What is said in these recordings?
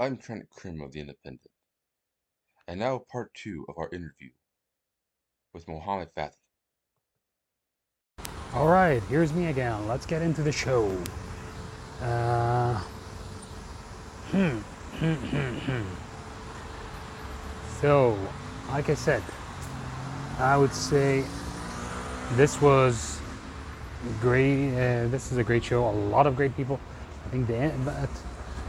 I'm Trent Krim of The Independent. And now part two of our interview with Mohammed Fathi. All right, here's me again. Let's get into the show. Uh, hmm, hmm, hmm, hmm. So, like I said, I would say this was great. Uh, this is a great show. A lot of great people. I think the but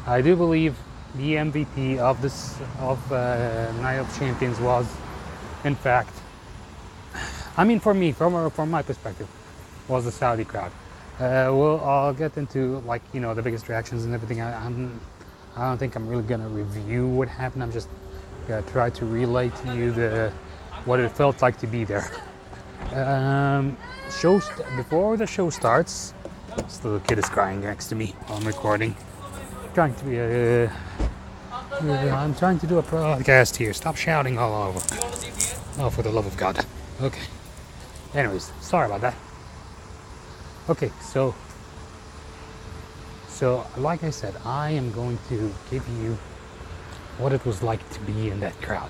I do believe the MVP of this of uh, Night of Champions was, in fact, I mean for me, from from my perspective, was the Saudi crowd. Uh, well, I'll get into like you know the biggest reactions and everything. I, I'm, I don't think I'm really gonna review what happened. I'm just gonna try to relate to you the what it felt like to be there. Um, show st- before the show starts. This little kid is crying next to me while I'm recording. trying to be. Uh, I'm trying to do a podcast here. Stop shouting all over. Oh, for the love of God. Okay. Anyways, sorry about that. Okay, so so like I said, I am going to give you what it was like to be in that crowd.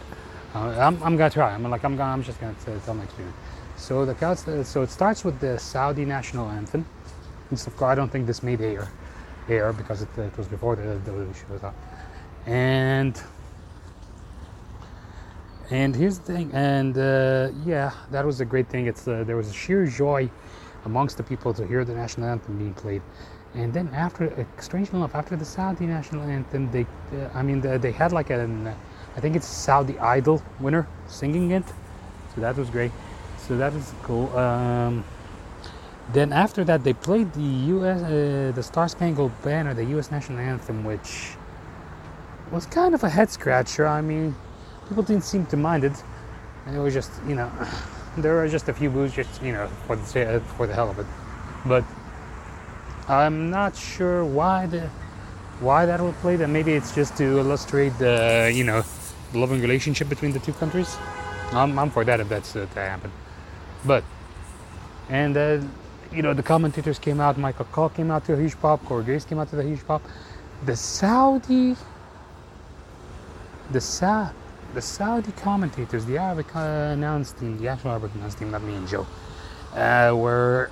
Uh, I'm, I'm gonna try. I'm like I'm gonna, I'm just gonna tell my experience. So the crowd. So it starts with the Saudi national anthem. Of I don't think this made air, air because it, it was before the the show was out. And and here's the thing. And uh, yeah, that was a great thing. It's uh, there was a sheer joy amongst the people to hear the national anthem being played. And then after, uh, strangely enough, after the Saudi national anthem, they, uh, I mean, they had like an, uh, I think it's Saudi Idol winner singing it. So that was great. So that is cool. Um, then after that, they played the U.S. Uh, the Star Spangled Banner, the U.S. national anthem, which was kind of a head scratcher. I mean, people didn't seem to mind it, and it was just, you know, there were just a few boos, just you know, for the for the hell of it. But I'm not sure why the why that was played, and maybe it's just to illustrate the, you know, the loving relationship between the two countries. I'm, I'm for that if that's uh, to happen. But and uh, you know the commentators came out. Michael Cole came out to a huge pop. Corey Graves came out to a huge pop. The Saudi, the Sa, the Saudi commentators, the Arabic uh, announce team, the actual Arabic announce team, not me and Joe, uh, were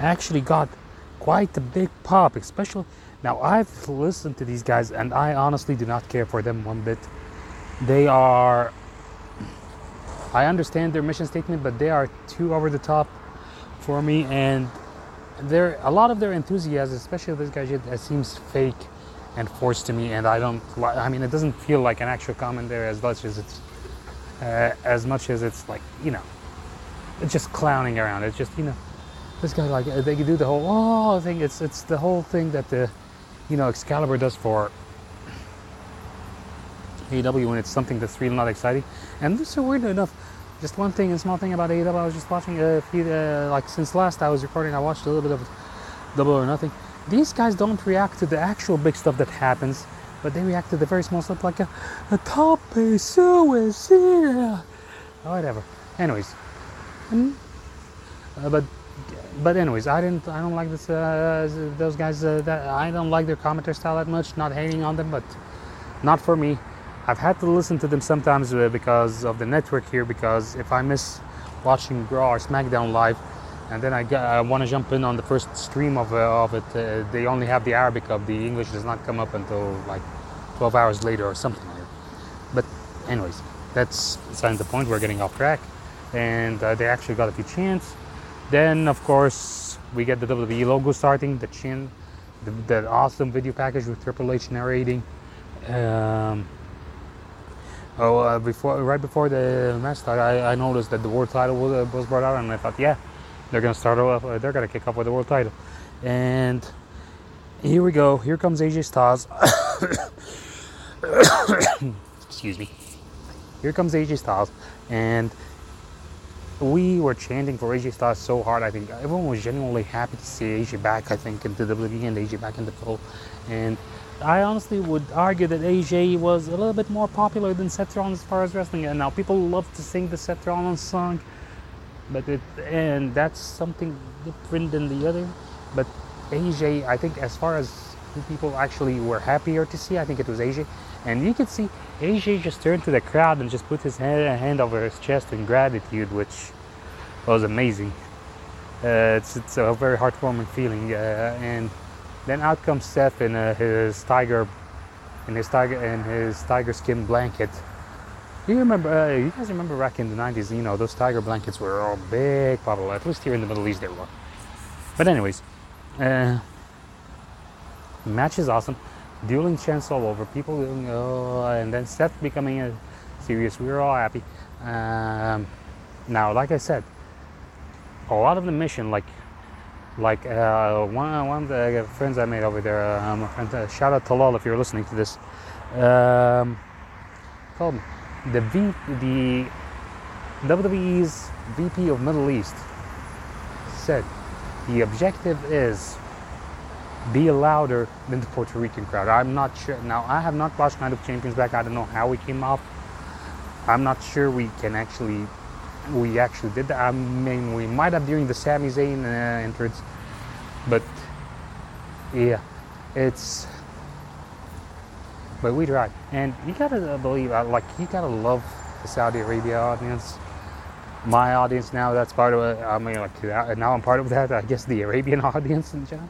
actually got quite a big pop. Especially now, I've listened to these guys, and I honestly do not care for them one bit. They are I understand their mission statement, but they are too over the top for me. And there, a lot of their enthusiasm, especially this guy, seems fake and forced to me. And I don't. I mean, it doesn't feel like an actual commentary as much as it's uh, as much as it's like you know, it's just clowning around. It's just you know, this guy like they can do the whole oh thing. It's it's the whole thing that the you know Excalibur does for AEW when it's something that's really not exciting. And this is weird enough. Just one thing, a small thing about AEW. I was just watching a few, uh, like since last I was recording, I watched a little bit of Double or Nothing. These guys don't react to the actual big stuff that happens, but they react to the very small stuff, like a, a tope suicida, whatever. Anyways, uh, but but anyways, I didn't. I don't like this. Uh, those guys. Uh, that I don't like their commentary style that much. Not hating on them, but not for me. I've had to listen to them sometimes uh, because of the network here. Because if I miss watching Raw or SmackDown live, and then I, I want to jump in on the first stream of, uh, of it, uh, they only have the Arabic of the English does not come up until like 12 hours later or something like that. But anyways, that's beside the point. We're getting off track, and uh, they actually got a few chants. Then of course we get the WWE logo starting, the chin, the, the awesome video package with Triple H narrating. Um, Oh, uh, before right before the match started, I, I, noticed that the world title was, uh, was, brought out, and I thought, yeah, they're gonna start off. Uh, they're gonna kick off with the world title, and here we go. Here comes AJ Styles. Excuse me. Here comes AJ Styles, and we were chanting for AJ Styles so hard. I think everyone was genuinely happy to see AJ back. I think into the WWE and AJ back in the fold, and I honestly would argue that AJ was a little bit more popular than Seth Rollins as far as wrestling. And now people love to sing the Seth Rollins song, but it and that's something different than the other. But AJ, I think as far as people actually were happier to see. I think it was AJ, and you could see AJ just turned to the crowd and just put his hand, hand over his chest in gratitude, which was amazing. Uh, it's it's a very heartwarming feeling, uh, and then out comes Seth in uh, his tiger, in his tiger in his tiger skin blanket. You remember? Uh, you guys remember back in the '90s? You know those tiger blankets were all big, popular. At least here in the Middle East they were. But anyways, uh, match is awesome. Dueling chants all over. People, oh, and then Seth becoming a serious. We were all happy. Um, now, like I said, a lot of the mission, like like uh, one, one of the friends I made over there, my friend, uh, shout out to Lol if you're listening to this, um, told me the V, the WWE's VP of Middle East said the objective is be louder than the Puerto Rican crowd. I'm not sure. Now, I have not watched Night of Champions back. I don't know how we came up. I'm not sure we can actually, we actually did that. I mean, we might have during the Sami Zayn uh, entrance, but yeah, it's. But we tried, and you gotta believe, like, you gotta love the Saudi Arabia audience. My audience now that's part of it i mean like now i'm part of that i guess the arabian audience in general.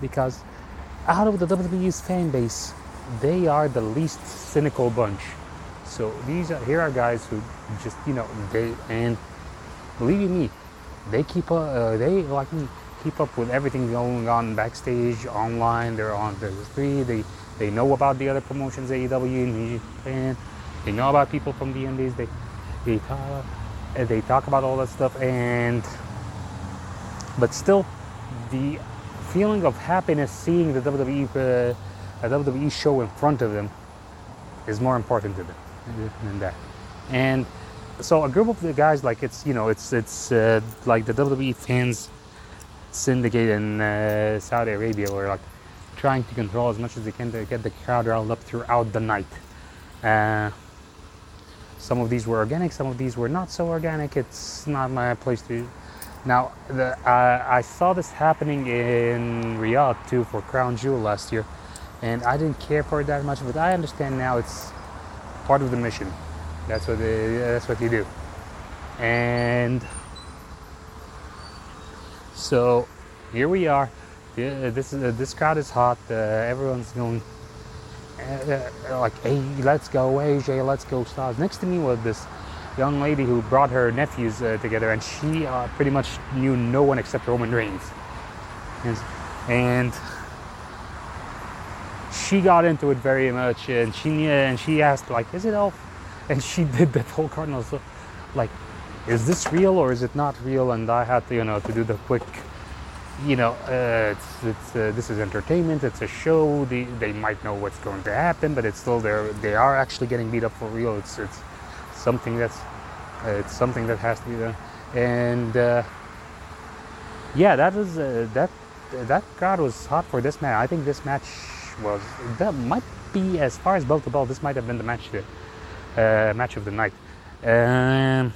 Because out of the wwe's fan base they are the least cynical bunch. So these are here are guys who just you know they and believe me they keep up uh, they like me keep up with everything going on backstage online they're on the three they they know about the other promotions aew and japan. They know about people from the indies they they talk they talk about all that stuff and but still the feeling of happiness seeing the WWE uh, WWE show in front of them is more important to them than that. And so a group of the guys like it's you know it's it's uh, like the WWE fans syndicate in uh, Saudi Arabia were like trying to control as much as they can to get the crowd riled up throughout the night uh, some of these were organic, some of these were not so organic. It's not my place to. Now, the, uh, I saw this happening in Riyadh too for Crown Jewel last year, and I didn't care for it that much. But I understand now it's part of the mission. That's what they, that's what you do, and so here we are. This uh, this crowd is hot. Uh, everyone's going uh, uh, like, hey, let's go, AJ, let's go, stars. Next to me was this young lady who brought her nephews uh, together, and she uh, pretty much knew no one except Roman Reigns. And she got into it very much, and she and she asked like, "Is it all?" And she did the whole Cardinal, so like, "Is this real or is it not real?" And I had to, you know, to do the quick you know, uh, it's, it's uh, this is entertainment. It's a show. They, they might know what's going to happen, but it's still there. They are actually getting beat up for real. It's it's something that's uh, it's something that has to be done. And uh, yeah, that was uh, that that crowd was hot for this match. I think this match was that might be as far as belt to belt. This might have been the match uh, match of the night. Um,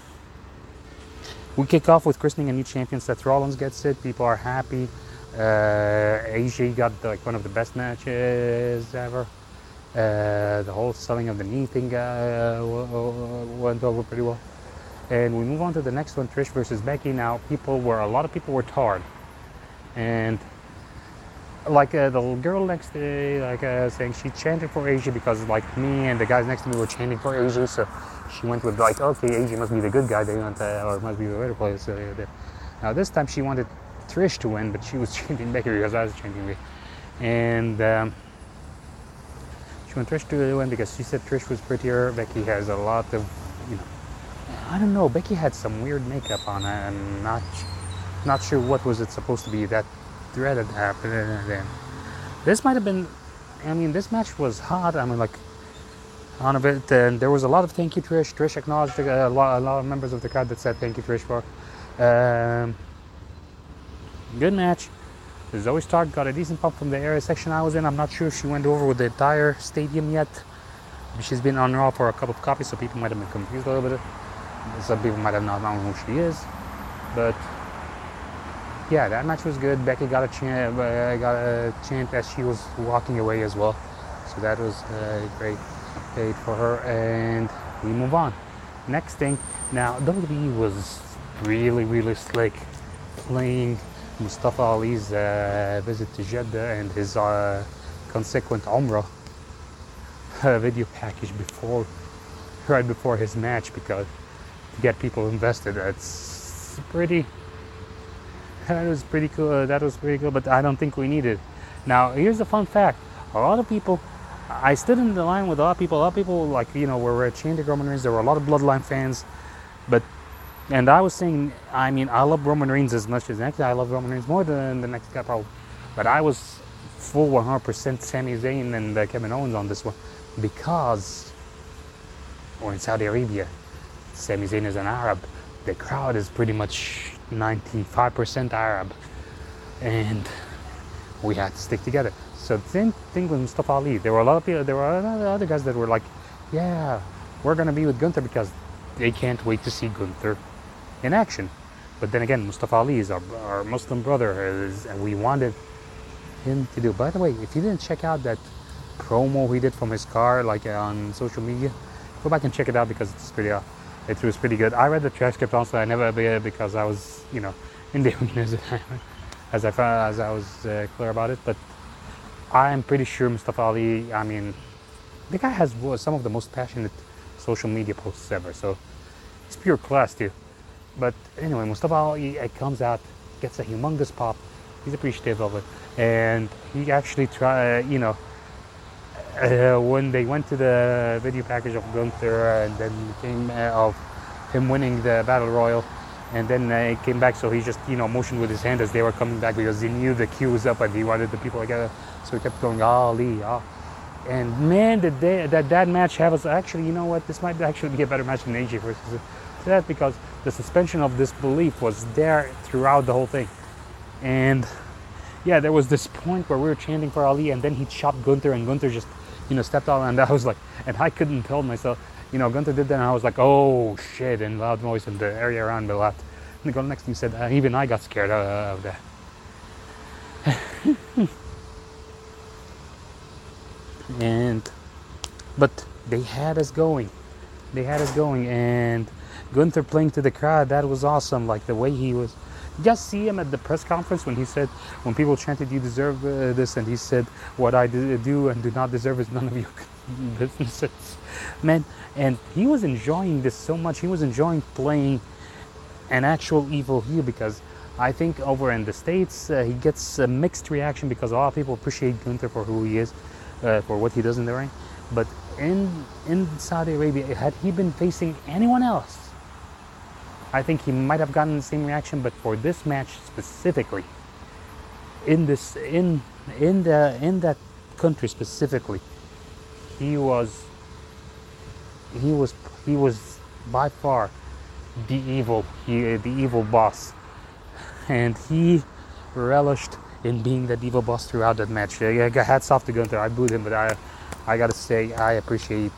we kick off with christening a new champion. Seth Rollins gets it. People are happy. Uh, AJ got like one of the best matches ever. Uh, the whole selling of the knee thing uh, went over pretty well. And we move on to the next one, Trish versus Becky. Now, people were a lot of people were tarred, and like uh, the girl next to me, like uh, saying she chanted for Asia because like me and the guys next to me were chanting for Asia, so she went with like, okay, Asia must be the good guy. They want, uh, or must be the better place. Yeah, now this time she wanted Trish to win, but she was chanting Becky because I was chanting Becky, and um, she wanted Trish to win because she said Trish was prettier. Becky has a lot of, you know, I don't know. Becky had some weird makeup on. I'm not not sure what was it supposed to be. That threaded happened. Then this might have been. I mean, this match was hot. I mean, like on a bit, And there was a lot of thank you, Trish. Trish acknowledged a lot, a lot of members of the crowd that said thank you, Trish, for. Um, good match. Zoey Stark got a decent pop from the area section I was in. I'm not sure if she went over with the entire stadium yet. She's been on Raw for a couple of copies, so people might have been confused a little bit. Some people might have not known who she is. But yeah, that match was good. Becky got a chant, uh, got a chant as she was walking away as well, so that was uh, great, great for her. And we move on. Next thing, now WWE was really, really slick, playing Mustafa Ali's uh, visit to Jeddah and his uh, consequent Umrah video package before, right before his match, because to get people invested, that's pretty. That was pretty cool. That was pretty cool, but I don't think we need it. Now, here's a fun fact: a lot of people. I stood in the line with a lot of people. A lot of people, like you know, were at chanting Roman Reigns. There were a lot of Bloodline fans, but and I was saying, I mean, I love Roman Reigns as much as the next guy. I love Roman Reigns more than the next guy, probably. But I was full 100% Sami Zayn and uh, Kevin Owens on this one because we're in Saudi Arabia. Sami Zayn is an Arab. The crowd is pretty much 95% Arab. And we had to stick together. So the same thing with Mustafa Ali. There were a lot of people, there were other guys that were like, yeah, we're to be with Gunther because they can't wait to see Gunther in action. But then again, Mustafa Ali is our, our Muslim brother, is, and we wanted him to do. By the way, if you didn't check out that promo he did from his car, like on social media, go back and check it out because it's pretty. Uh, it was pretty good. I read the transcript also. I never did because I was, you know, in the as I found, as I was uh, clear about it. But I'm pretty sure Mustafa Ali. I mean, the guy has some of the most passionate social media posts ever. So it's pure class too. But anyway, Mustafa Ali it comes out, gets a humongous pop. He's appreciative of it, and he actually try, you know, uh, when they went to the video package of Gunther and then came uh, of him winning the battle royal, and then uh, it came back. So he just you know motioned with his hand as they were coming back because he knew the queue was up and he wanted the people together. So he kept going Ali, ah. And man, did they, that that match have us actually? You know what? This might actually be a better match than AJ versus that because the suspension of disbelief was there throughout the whole thing. And yeah, there was this point where we were chanting for Ali, and then he chopped Gunther, and Gunther just, you know, stepped out, and I was like, and I couldn't tell myself, you know, Gunther did that, and I was like, oh shit, and loud noise in the area around me laughed. And the girl next to me said, uh, even I got scared uh, of that. and, but they had us going. They had us going, and Gunther playing to the crowd, that was awesome. Like the way he was. Guys see him at the press conference when he said, when people chanted, "You deserve uh, this," and he said, "What I do and do not deserve is none of your businesses." Man, and he was enjoying this so much. He was enjoying playing an actual evil heel because I think over in the states uh, he gets a mixed reaction because a lot of people appreciate Gunther for who he is, uh, for what he does in the ring. But in in Saudi Arabia, had he been facing anyone else, I think he might have gotten the same reaction, but for this match specifically, in this in in the in that country specifically, he was he was he was by far the evil he, the evil boss, and he relished in being the evil boss throughout that match. Hats off to Gunther. I booed him, but I I gotta say I appreciate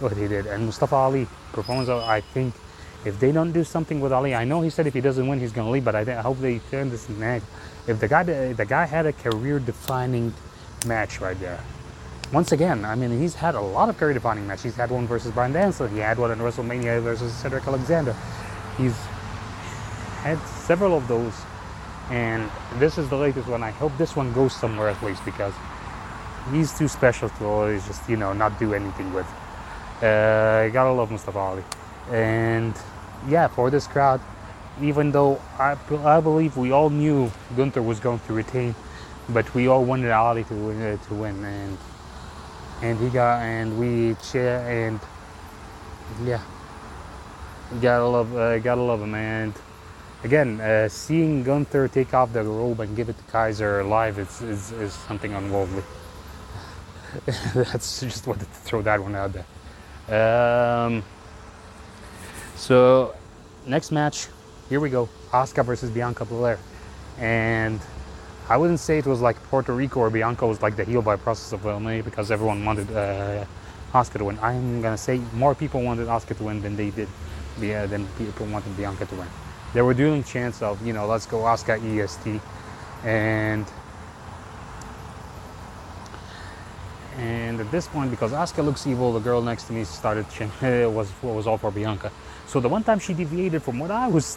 what he did. And Mustafa Ali performance, I think if they don't do something with Ali, I know he said if he doesn't win, he's going to leave, but I, I hope they turn this neck. If the guy, the guy had a career-defining match right there. Once again, I mean, he's had a lot of career-defining matches. He's had one versus Bryan Danielson. He had one in WrestleMania versus Cedric Alexander. He's had several of those, and this is the latest one. I hope this one goes somewhere at least because he's too special to always just you know not do anything with. Uh, I gotta love Mustafa Ali, and yeah, for this crowd, even though I, I believe we all knew Gunther was going to retain, but we all wanted Ali to win, uh, to win, and and he got and we cheer and yeah, gotta love uh, gotta love him and again uh, seeing Gunther take off the robe and give it to Kaiser live is is, is something unworldly. That's just wanted to throw that one out there. Um, so, next match, here we go Asuka versus Bianca Belair. And I wouldn't say it was like Puerto Rico or Bianca was like the heel by process of elimination because everyone wanted uh, Asuka to win. I'm gonna say more people wanted Asuka to win than they did, yeah, than people wanted Bianca to win. They were doing chants of, you know, let's go Asuka EST. And and at this point, because Asuka looks evil, the girl next to me started chanting, was was all for Bianca. So the one time she deviated from what I was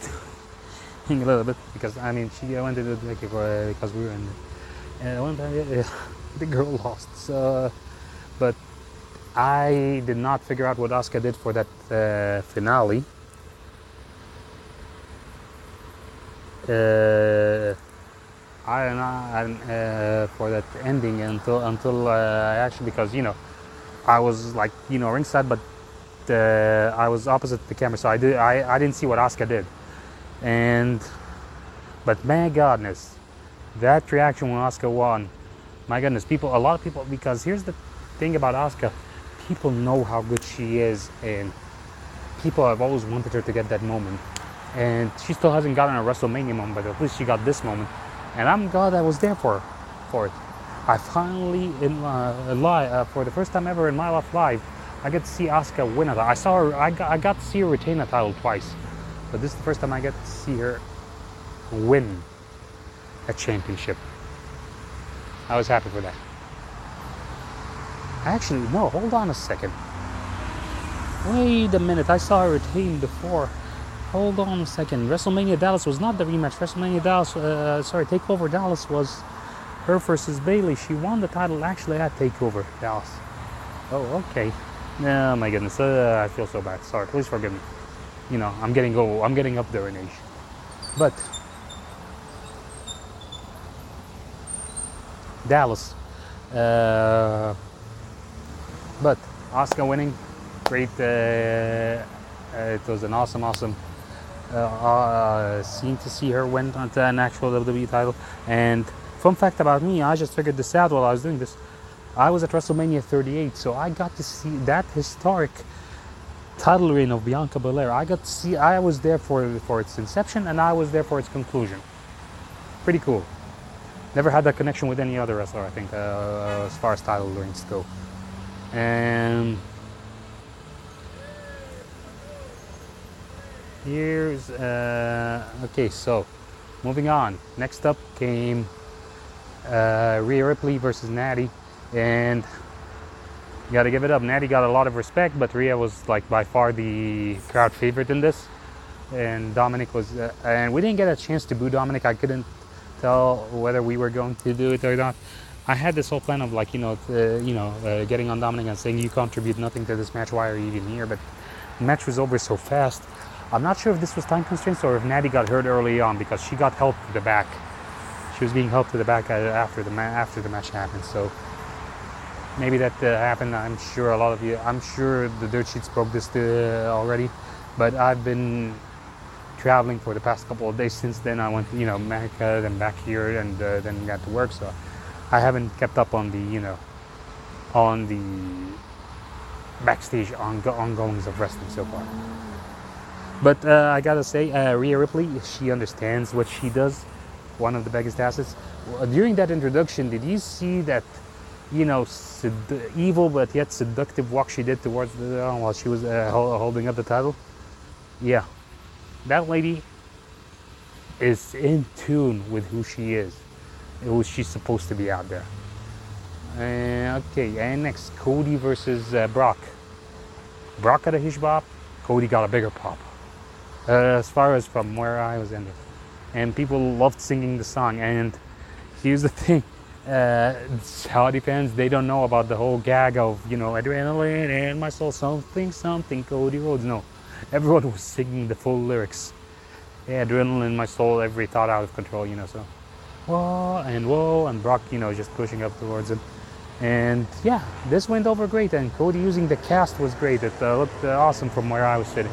doing a little bit, because I mean, she went to the because we were in. And one time, yeah, the girl lost. So, but I did not figure out what Asuka did for that uh, finale. Uh, I don't know uh, for that ending until until uh, actually because you know I was like you know ringside, but uh, I was opposite the camera, so I did I, I didn't see what Asuka did, and but my goodness, that reaction when Asuka won, my goodness, people a lot of people because here's the thing about Asuka, people know how good she is, and people have always wanted her to get that moment, and she still hasn't gotten a WrestleMania moment, but at least she got this moment. And I'm glad I was there for for it. I finally in uh, live uh, for the first time ever in my life live, I get to see Asuka win it. I saw her. I got, I got to see her retain a title twice, but this is the first time I get to see her win a championship. I was happy for that. Actually, no. Hold on a second. Wait a minute. I saw her retain before. Hold on a second. WrestleMania Dallas was not the rematch. WrestleMania Dallas, uh, sorry, Takeover Dallas was her versus Bayley. She won the title actually at Takeover Dallas. Oh, okay. Oh my goodness, uh, I feel so bad. Sorry, please forgive me. You know, I'm getting old. I'm getting up there in age. But Dallas. Uh, but Asuka winning, great. Uh, it was an awesome, awesome uh, uh, seem to see her win onto an actual WWE title. And fun fact about me, I just figured this out while I was doing this. I was at WrestleMania 38, so I got to see that historic title reign of Bianca Belair. I got to see, I was there for for its inception, and I was there for its conclusion. Pretty cool. Never had that connection with any other wrestler, I think, uh, as far as title reigns go. And here's uh, okay so moving on next up came uh, Rhea Ripley versus Natty and you gotta give it up. Natty got a lot of respect but Rhea was like by far the crowd favorite in this. And Dominic was uh, and we didn't get a chance to boo Dominic. I couldn't tell whether we were going to do it or not. I had this whole plan of like you know uh, you know uh, getting on Dominic and saying you contribute nothing to this match. Why are you even here? But the match was over so fast. I'm not sure if this was time constraints or if Natty got hurt early on because she got help to the back. She was being helped to the back after the ma- after the match happened. So maybe that uh, happened. I'm sure a lot of you. I'm sure the dirt sheets broke this uh, already, but I've been traveling for the past couple of days since then. I went, you know, America, then back here, and uh, then got to work. So I haven't kept up on the, you know, on the backstage ongoings of wrestling so far. But uh, I gotta say, uh, Rhea Ripley, she understands what she does. One of the biggest assets. During that introduction, did you see that, you know, evil but yet seductive walk she did towards the uh, while she was uh, holding up the title? Yeah, that lady is in tune with who she is, who she's supposed to be out there. Uh, okay, and next, Cody versus uh, Brock. Brock got a huge pop. Cody got a bigger pop uh, as far as from where I was it. And people loved singing the song. And here's the thing uh, Saudi fans, they don't know about the whole gag of, you know, adrenaline and my soul, something, something, Cody Rhodes. No, everyone was singing the full lyrics. Yeah, adrenaline in my soul, every thought out of control, you know, so. Whoa, and whoa, and Brock, you know, just pushing up towards him. And yeah, this went over great, and Cody using the cast was great. It uh, looked uh, awesome from where I was sitting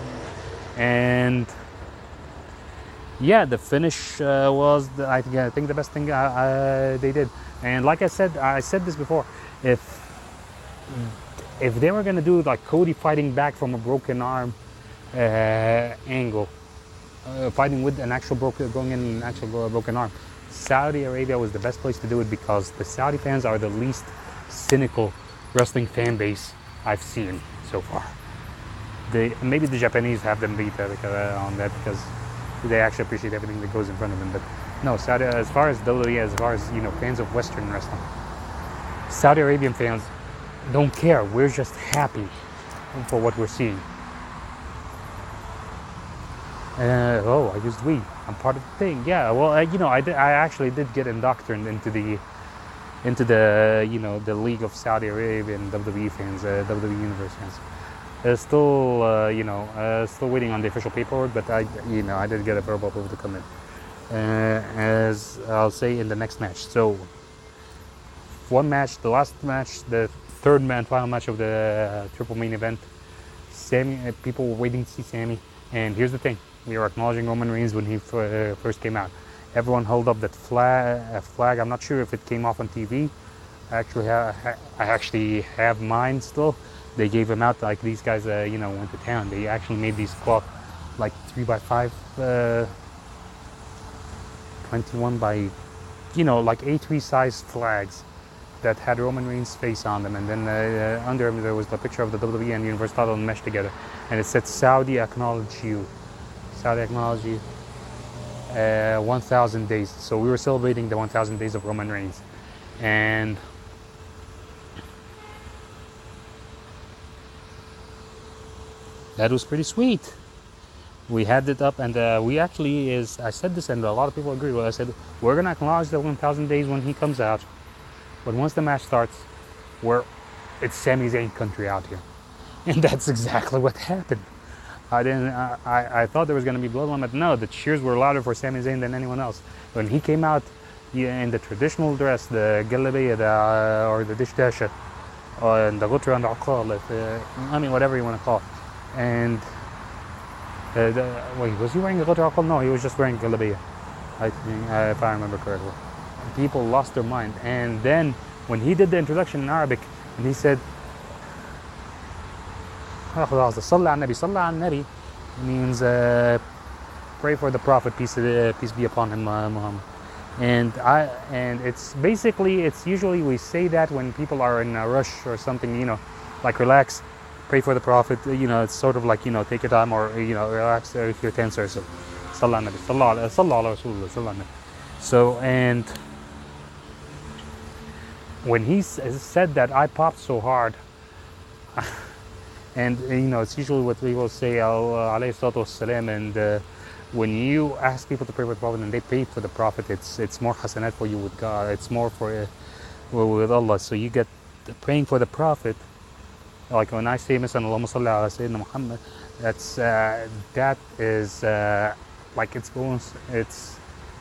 and yeah, the finish uh, was the, I, think, I think the best thing uh, uh, they did. And like I said, I said this before. If if they were gonna do like Cody fighting back from a broken arm uh, angle, uh, fighting with an actual broken going in an actual broken arm, Saudi Arabia was the best place to do it because the Saudi fans are the least cynical wrestling fan base I've seen so far maybe the Japanese have them beat uh, on that because they actually appreciate everything that goes in front of them. But no, Saudi, as far as WWE, as far as you know, fans of Western wrestling, Saudi Arabian fans don't care. We're just happy for what we're seeing. Uh, oh, I used we. I'm part of the thing. Yeah. Well, I, you know, I did, I actually did get indoctrinated into the into the you know the League of Saudi Arabian WWE fans, uh, WWE Universe fans. Uh, still, uh, you know, uh, still waiting on the official paperwork, but I, you know, I did get a verbal approval to come in. Uh, as I'll say in the next match. So, one match, the last match, the third man, final match of the uh, triple main event. Sami, uh, people were waiting to see Sami, and here's the thing: we were acknowledging Roman Reigns when he f- first came out. Everyone held up that flag. flag. I'm not sure if it came off on TV. I actually, ha- I actually have mine still. They gave them out like these guys, uh, you know, went to town. They actually made these cloth like three by five, uh, 21 by, you know, like A3 size flags that had Roman Reigns' face on them, and then uh, under him there was the picture of the WWE and Universal title meshed together, and it said "Saudi acknowledge you." Saudi acknowledge you. Uh, 1,000 days. So we were celebrating the 1,000 days of Roman Reigns, and that was pretty sweet. We had it up, and uh, we actually is. I said this, and a lot of people agree. Well, I said we're gonna acknowledge the 1,000 days when he comes out, but once the match starts, we're it's Sami Zayn country out here, and that's exactly what happened. I didn't. I, I, I thought there was going to be blood limit. No, the cheers were louder for Sami Zayn than anyone else. When he came out in the traditional dress, the galabiya, the uh, or the dishdasha, or the gutra and the aqal, uh, I mean whatever you want to call it. And uh, the, wait, was he wearing a ghutrakal? No, he was just wearing galabiya, I think, uh, if I remember correctly. People lost their mind. And then when he did the introduction in Arabic, and he said, ah, Sallallahu al Nabi, means uh, pray for the Prophet, peace, uh, peace be upon him, uh, Muhammad. And I and it's basically it's usually we say that when people are in a rush or something, you know, like relax pray for the Prophet, you know, it's sort of like, you know, take your time or, you know, relax if you're tense or so. Sallallahu Alaihi Wasallam. So, and when he said that, I popped so hard. and, you know, it's usually what people say, oh, uh, alayhi salatu wasalam, and uh, when you ask people to pray for the Prophet and they pray for the Prophet, it's it's more hasanat for you with God. It's more for uh, with Allah. So you get praying for the Prophet like when i say مثلا اللهم صل على سيدنا محمد that's uh, that is uh, like it's going it's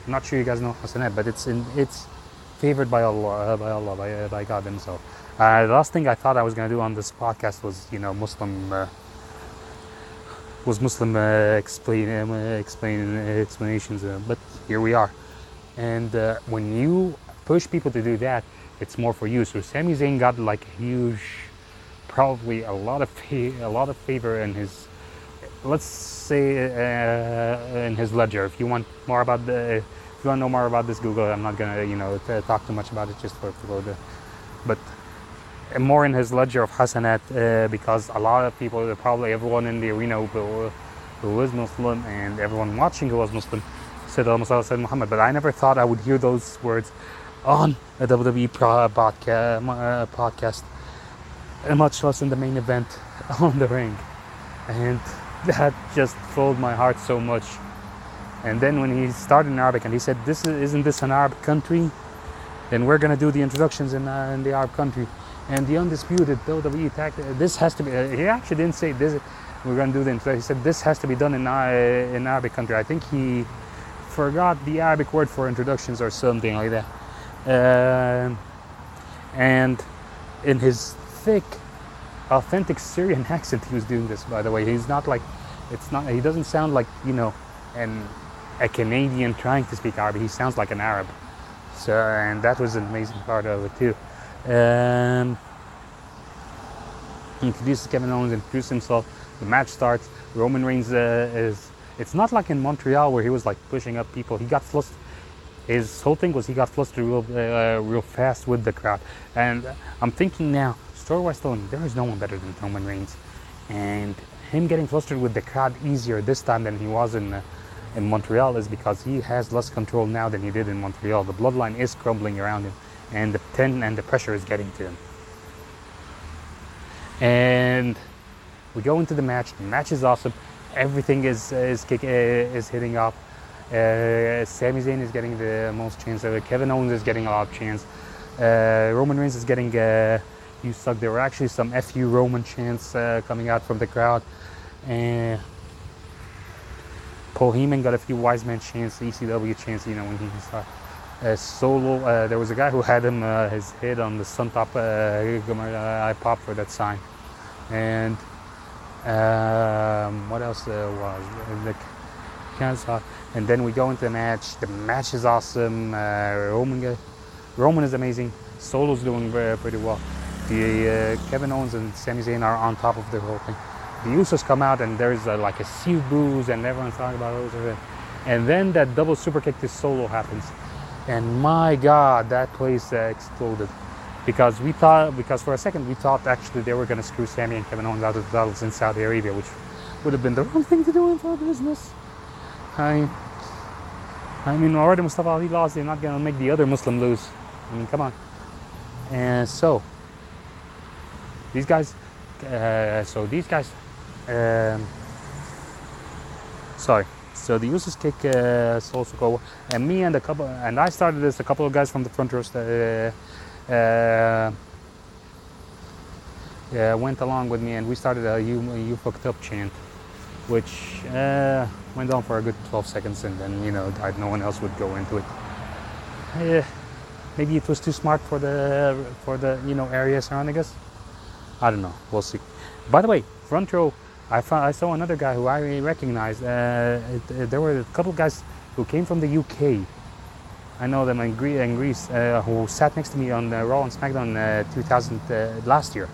I'm not sure you guys know hasanat but it's in it's favored by allah by allah by, by god himself uh, the last thing I thought I was going to do on this podcast was, you know, Muslim uh, was Muslim uh, explain uh, explain explanations, uh, but here we are. And uh, when you push people to do that, it's more for you. So Sami Zayn got like a huge, probably a lot of a lot of favor in his, let's say, in his ledger. If you want more about the, if you want to know more about this, Google. I'm not gonna, you know, talk too much about it just for people to, but more in his ledger of Hasanat uh, because a lot of people, probably everyone in the arena who, was Muslim and everyone watching who was Muslim said Al said Muhammad. But I never thought I would hear those words on a WWE podcast, uh, podcast, much less in the main event on the ring. And that just filled my heart so much. And then when he started in Arabic and he said, "This is, isn't this an Arab country?" Then we're gonna do the introductions in, uh, in the Arab country and the undisputed WWE tag. This has to be. Uh, he actually didn't say this. We're to do the introduction. He said this has to be done in uh, in Arabic country. I think he forgot the Arabic word for introductions or something like that. Uh, and in his thick, authentic Syrian accent, he was doing this. By the way, he's not like it's not. He doesn't sound like you know an a Canadian trying to speak Arabic. He sounds like an Arab. So, and that was an amazing part of it too. Um, introduces Kevin Owens, introduces himself. The match starts. Roman Reigns uh, is. It's not like in Montreal where he was like pushing up people. He got flustered. His whole thing was he got flustered real, uh, real fast with the crowd. And I'm thinking now, story-wise, there is no one better than Roman Reigns. And him getting flustered with the crowd easier this time than he was in uh, in Montreal is because he has less control now than he did in Montreal. The bloodline is crumbling around him, and the ten and the pressure is getting to him. And we go into the match. The match is awesome. Everything is is kick, uh, is hitting up. Uh, Sami Zayn is getting the most chance. Uh, Kevin Owens is getting a lot of chance. Uh, Roman Reigns is getting uh, you suck. There were actually some FU Roman chants uh, coming out from the crowd. And Paul Heyman got a few wise man chants, ECW chants, you know, when he started. Uh, solo, uh, there was a guy who had him uh, his head on the sun top. Uh, I popped for that sign, and um, what else uh, was? And then we go into the match. The match is awesome. Uh, Roman, Roman is amazing. Solo's doing very, pretty well. The Kevin Owens and Sami Zayn are on top of the whole thing the Usos come out and there's like a sea booze and everyone's talking about those. And then that double super kick to Solo happens. And my God, that place uh, exploded. Because we thought, because for a second we thought actually they were going to screw Sami and Kevin Owens out of the battles in Saudi Arabia, which would have been the wrong thing to do in for business. I, I mean, already Mustafa Ali lost, they're not going to make the other Muslim lose. I mean, come on. And so, these guys, uh, so these guys um, sorry. So the Usos kick uh, also go, and me and a couple, and I started this. A couple of guys from the front row uh, uh, went along with me, and we started a "You You fucked up" chant, which uh, went on for a good 12 seconds, and then you know died. No one else would go into it. Uh, maybe it was too smart for the for the you know area surrounding us. I don't know. We'll see. By the way, front row I, found, I saw another guy who I recognized. Uh, it, there were a couple guys who came from the UK. I know them in, Greece, uh, who sat next to me on uh, Raw and SmackDown uh, 2000 uh, last year,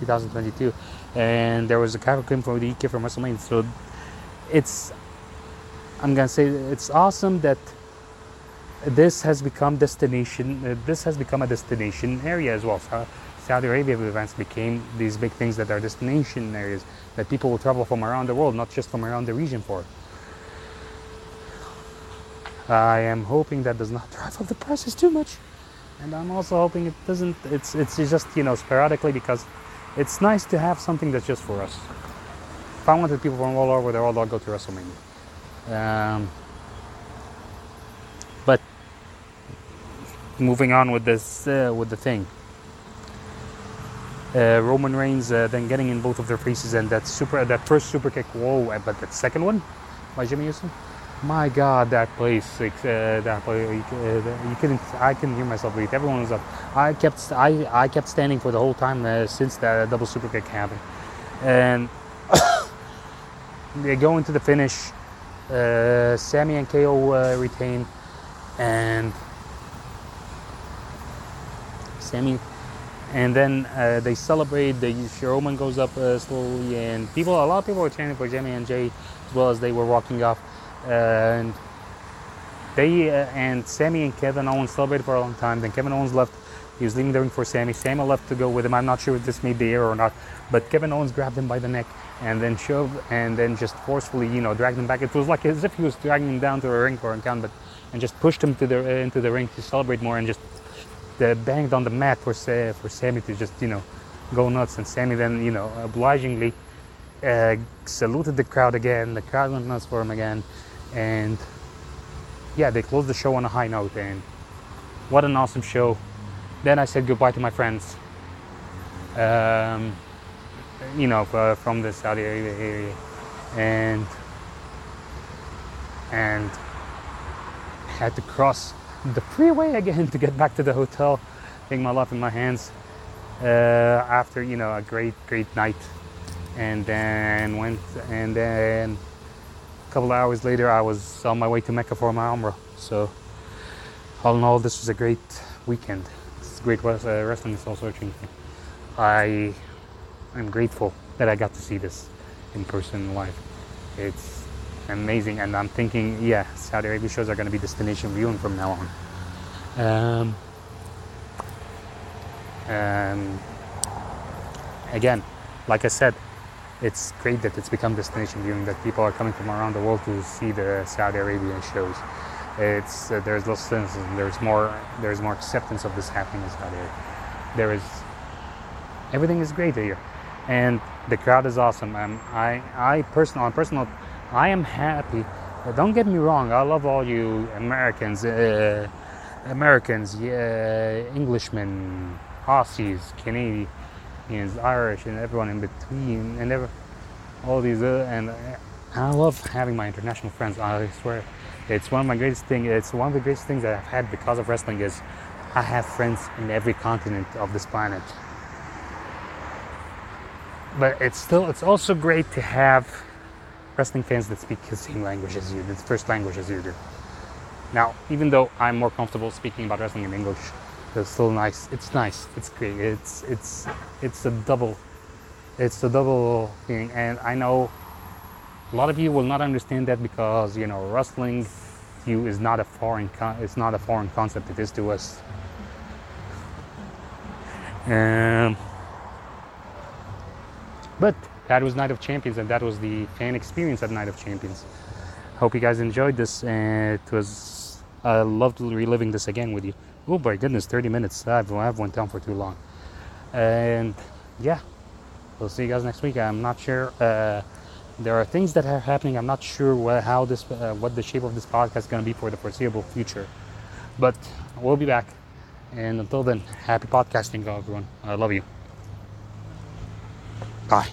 2022, and there was a guy who came from the UK from WrestleMania. So it's, I'm gonna say, it's awesome that this has become destination. This has become a destination area as well. So, Saudi Arabia events became these big things that are destination areas that people will travel from around the world, not just from around the region for. I am hoping that does not drive up the prices too much, and I'm also hoping it doesn't. It's it's just you know sporadically because it's nice to have something that's just for us. If I wanted people from all over the world, I'll go to WrestleMania. Um, but moving on with this uh, with the thing uh, Roman Reigns uh, then getting in both of their faces and that super that first super kick. Whoa but that second one? By Jimmy Uso? My god that place uh, that place, uh, you couldn't I couldn't hear myself breathe. Everyone was up. I kept I, I kept standing for the whole time uh, since that double super kick happened. And they go into the finish. Uh, Sami and KO retain. And Sami and then uh, they celebrate. The Roman goes up uh, slowly, and people, a lot of people were chanting for Jimmy and Jay as well as they were walking off. Uh, and they uh, and Sami and Kevin Owens celebrated for a long time. Then Kevin Owens left. He was leaving the ring for Sami. Sami left to go with him. I'm not sure if this made the air or not, but Kevin Owens grabbed him by the neck and then shoved and then just forcefully, you know, dragged him back. It was like as if he was dragging him down to a ring for a count, but and just pushed him to the uh, into the ring to celebrate more and just uh, banged on the mat for for Sami to just you know go nuts, and Sami then you know obligingly uh, saluted the crowd again. The crowd went nuts for him again, and yeah, they closed the show on a high note. And what an awesome show! Then I said goodbye to my friends. Um, you know, uh, from the Saudi Arabia area, and and had to cross the freeway again to get back to the hotel, taking my life in my hands uh, after you know a great great night, and then went and then a couple hours later I was on my way to Mecca for my Umrah. So all in all, this was a great weekend. It's great uh, wrestling soul searching. I am grateful that I got to see this in person live. It's amazing. And I'm thinking, yeah, Saudi Arabia shows are going to be destination viewing from now on. Um, um, again, like I said, it's great that it's become destination viewing that people are coming from around the world to see the Saudi Arabian shows. It's uh, there's less sense there's more there's more acceptance of this happening in Saudi Arabia. There is everything is great here, and the crowd is awesome. And I I personal on personal I am happy. Don't get me wrong. I love all you Americans, uh, Americans, Englishmen, Aussies, Canadians, Irish, and everyone in between, and ever, all these. Uh, and I love having my international friends. I swear, it's one of my greatest things. It's one of the greatest things that I've had because of wrestling is I have friends in every continent of this planet. But it's still, it's also great to have wrestling fans that speak the same language as you, the first language as you do. Now, even though I'm more comfortable speaking about wrestling in English, it's still nice. It's nice. It's great. It's it's it's a double, it's a double thing. And I know a lot of you will not understand that because you know wrestling to you is not a foreign con- it's not a foreign concept. It is to us. Um, but that was Night of Champions, and that was the fan experience at Night of Champions. Hope you guys enjoyed this, and it was I loved reliving this again with you. Oh my goodness, 30 minutes. I've, I've went down for too long. And yeah, we'll see you guys next week. I'm not sure. Uh, there are things that are happening. I'm not sure what, how this, uh, what the shape of this podcast is going to be for the foreseeable future. But we'll be back. And until then, happy podcasting, everyone. I love you. Bye.